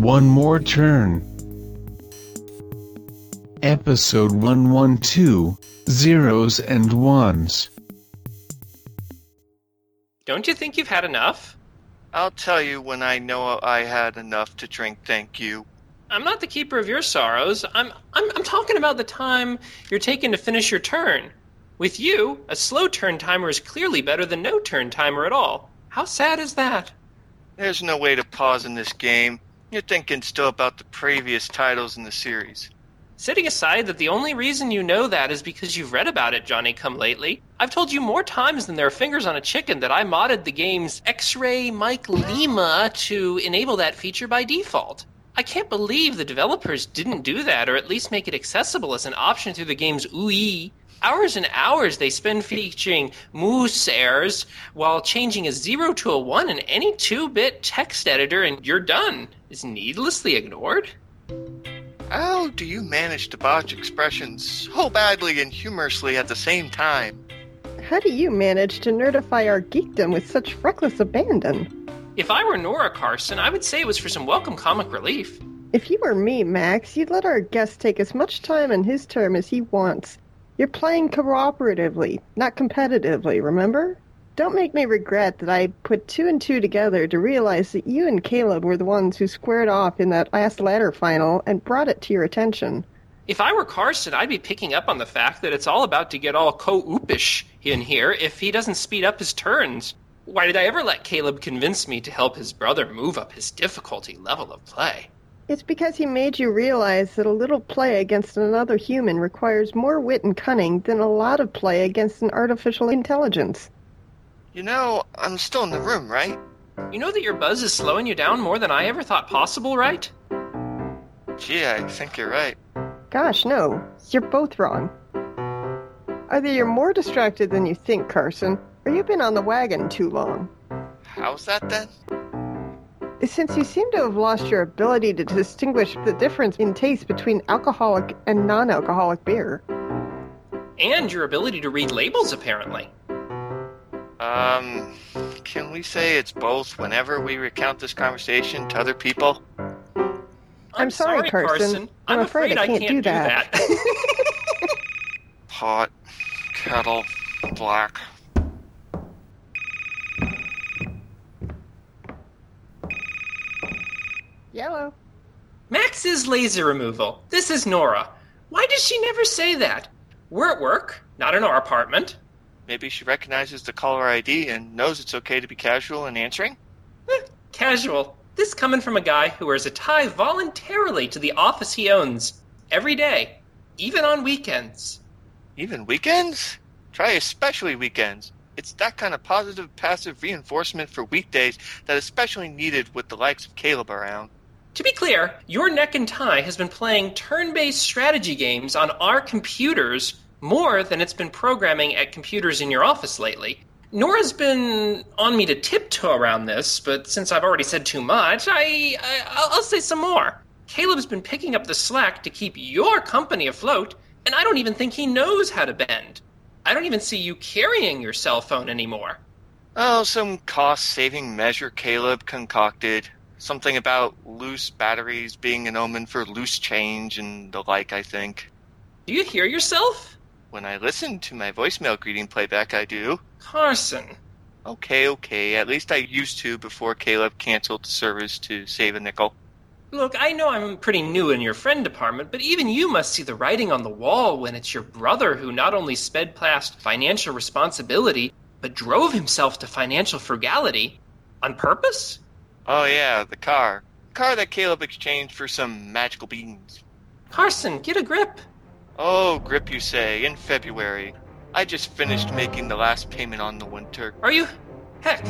One more turn. Episode 112 Zeros and Ones. Don't you think you've had enough? I'll tell you when I know I had enough to drink, thank you. I'm not the keeper of your sorrows. I'm, I'm, I'm talking about the time you're taking to finish your turn. With you, a slow turn timer is clearly better than no turn timer at all. How sad is that? There's no way to pause in this game. You're thinking still about the previous titles in the series. Setting aside that the only reason you know that is because you've read about it, Johnny come lately, I've told you more times than there are fingers on a chicken that I modded the game's X-Ray Mike Lima to enable that feature by default. I can't believe the developers didn't do that, or at least make it accessible as an option through the game's UI. Hours and hours they spend featuring moose errors while changing a 0 to a 1 in any 2 bit text editor, and you're done. Is needlessly ignored? How do you manage to botch expressions so badly and humorously at the same time? How do you manage to nerdify our geekdom with such reckless abandon? If I were Nora Carson, I would say it was for some welcome comic relief. If you were me, Max, you'd let our guest take as much time in his term as he wants. You're playing cooperatively, not competitively, remember? Don't make me regret that I put two and two together to realize that you and Caleb were the ones who squared off in that last ladder final and brought it to your attention. If I were Carson, I'd be picking up on the fact that it's all about to get all co-oopish in here if he doesn't speed up his turns. Why did I ever let Caleb convince me to help his brother move up his difficulty level of play? It's because he made you realize that a little play against another human requires more wit and cunning than a lot of play against an artificial intelligence. You know, I'm still in the room, right? You know that your buzz is slowing you down more than I ever thought possible, right? Gee, I think you're right. Gosh, no. You're both wrong. Either you're more distracted than you think, Carson, or you've been on the wagon too long. How's that then? Since you seem to have lost your ability to distinguish the difference in taste between alcoholic and non alcoholic beer. And your ability to read labels, apparently. Um, can we say it's both whenever we recount this conversation to other people? I'm sorry, Carson. I'm, I'm afraid I can't do that. Pot, kettle, black. Yellow. Max's laser removal. This is Nora. Why does she never say that? We're at work, not in our apartment. Maybe she recognizes the caller ID and knows it's okay to be casual in answering? Eh, casual. This coming from a guy who wears a tie voluntarily to the office he owns every day, even on weekends. Even weekends? Try especially weekends. It's that kind of positive passive reinforcement for weekdays that is especially needed with the likes of Caleb around. To be clear, your neck and tie has been playing turn based strategy games on our computers more than it's been programming at computers in your office lately. Nora's been on me to tiptoe around this, but since I've already said too much, I, I I'll say some more. Caleb's been picking up the slack to keep your company afloat, and I don't even think he knows how to bend. I don't even see you carrying your cell phone anymore. Oh, some cost saving measure Caleb concocted. Something about loose batteries being an omen for loose change and the like, I think. Do you hear yourself? When I listen to my voicemail greeting playback, I do. Carson. Okay, okay. At least I used to before Caleb canceled the service to save a nickel. Look, I know I'm pretty new in your friend department, but even you must see the writing on the wall when it's your brother who not only sped past financial responsibility, but drove himself to financial frugality. On purpose? Oh, yeah, the car. The Car that Caleb exchanged for some magical beans. Carson, get a grip. Oh, grip, you say, in February. I just finished making the last payment on the winter. Are you? Heck,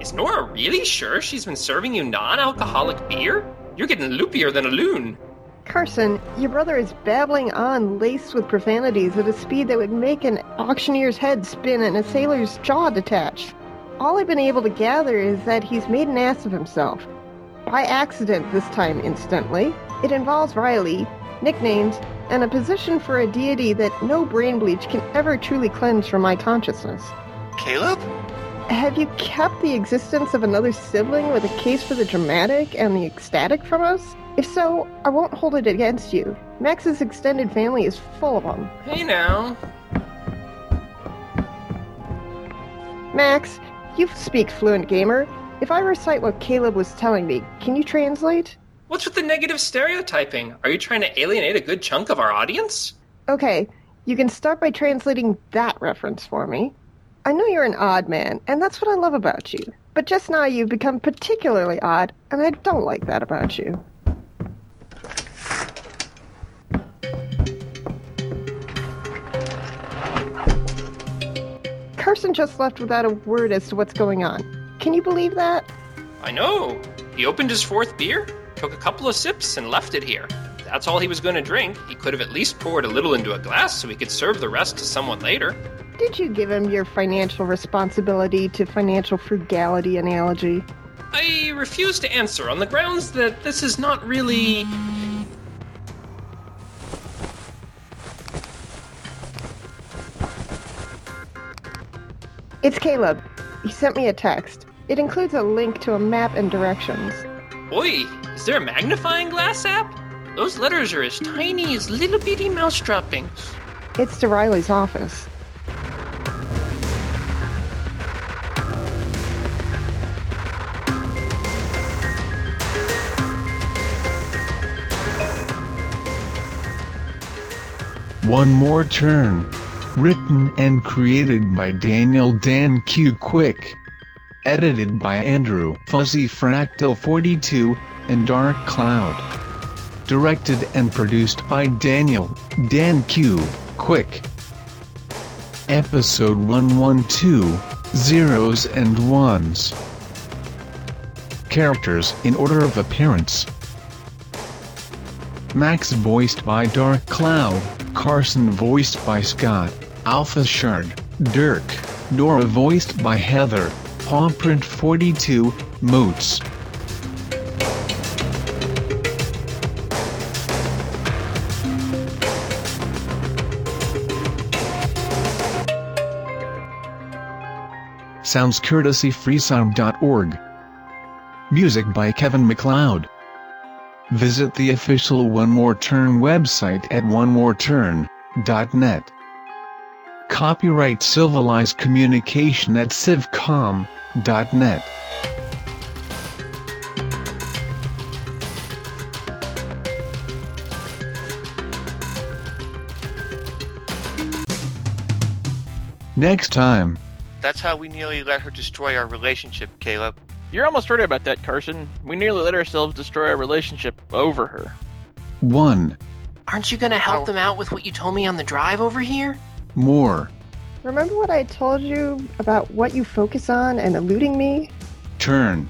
is Nora really sure she's been serving you non alcoholic beer? You're getting loopier than a loon. Carson, your brother is babbling on, laced with profanities at a speed that would make an auctioneer's head spin and a sailor's jaw detach. All I've been able to gather is that he's made an ass of himself. By accident this time, incidentally. It involves Riley, nicknames, and a position for a deity that no brain bleach can ever truly cleanse from my consciousness. Caleb? Have you kept the existence of another sibling with a case for the dramatic and the ecstatic from us? If so, I won't hold it against you. Max's extended family is full of them. Hey now. Max, you speak fluent gamer. If I recite what Caleb was telling me, can you translate? What's with the negative stereotyping? Are you trying to alienate a good chunk of our audience? Okay, you can start by translating that reference for me. I know you're an odd man, and that's what I love about you. But just now you've become particularly odd, and I don't like that about you. Carson just left without a word as to what's going on. Can you believe that? I know. He opened his fourth beer, took a couple of sips, and left it here. If That's all he was going to drink. He could have at least poured a little into a glass so he could serve the rest to someone later. Did you give him your financial responsibility to financial frugality analogy? I refuse to answer on the grounds that this is not really. It's Caleb. He sent me a text. It includes a link to a map and directions. Oi, is there a magnifying glass app? Those letters are as tiny as little bitty mouse droppings. It's to Riley's office. One More Turn. Written and created by Daniel Dan Q. Quick. Edited by Andrew Fuzzy Fractal 42 and Dark Cloud. Directed and produced by Daniel Dan Q. Quick. Episode 112 Zeros and Ones. Characters in order of appearance. Max voiced by Dark Cloud, Carson voiced by Scott, Alpha Shard, Dirk, Nora voiced by Heather, Pawprint 42, Moots. Sounds courtesy freesound.org. Music by Kevin MacLeod. Visit the official One More Turn website at onemoreturn.net. Copyright Civilized Communication at civcom.net. Next time. That's how we nearly let her destroy our relationship, Caleb. You're almost right about that, Carson. We nearly let ourselves destroy our relationship over her. 1. Aren't you gonna help them out with what you told me on the drive over here? More. Remember what I told you about what you focus on and eluding me? Turn.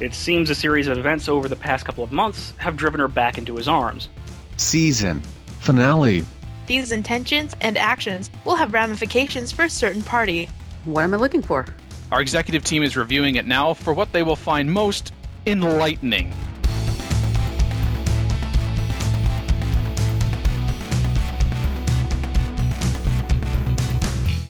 It seems a series of events over the past couple of months have driven her back into his arms. Season. Finale. These intentions and actions will have ramifications for a certain party. What am I looking for? Our executive team is reviewing it now for what they will find most enlightening.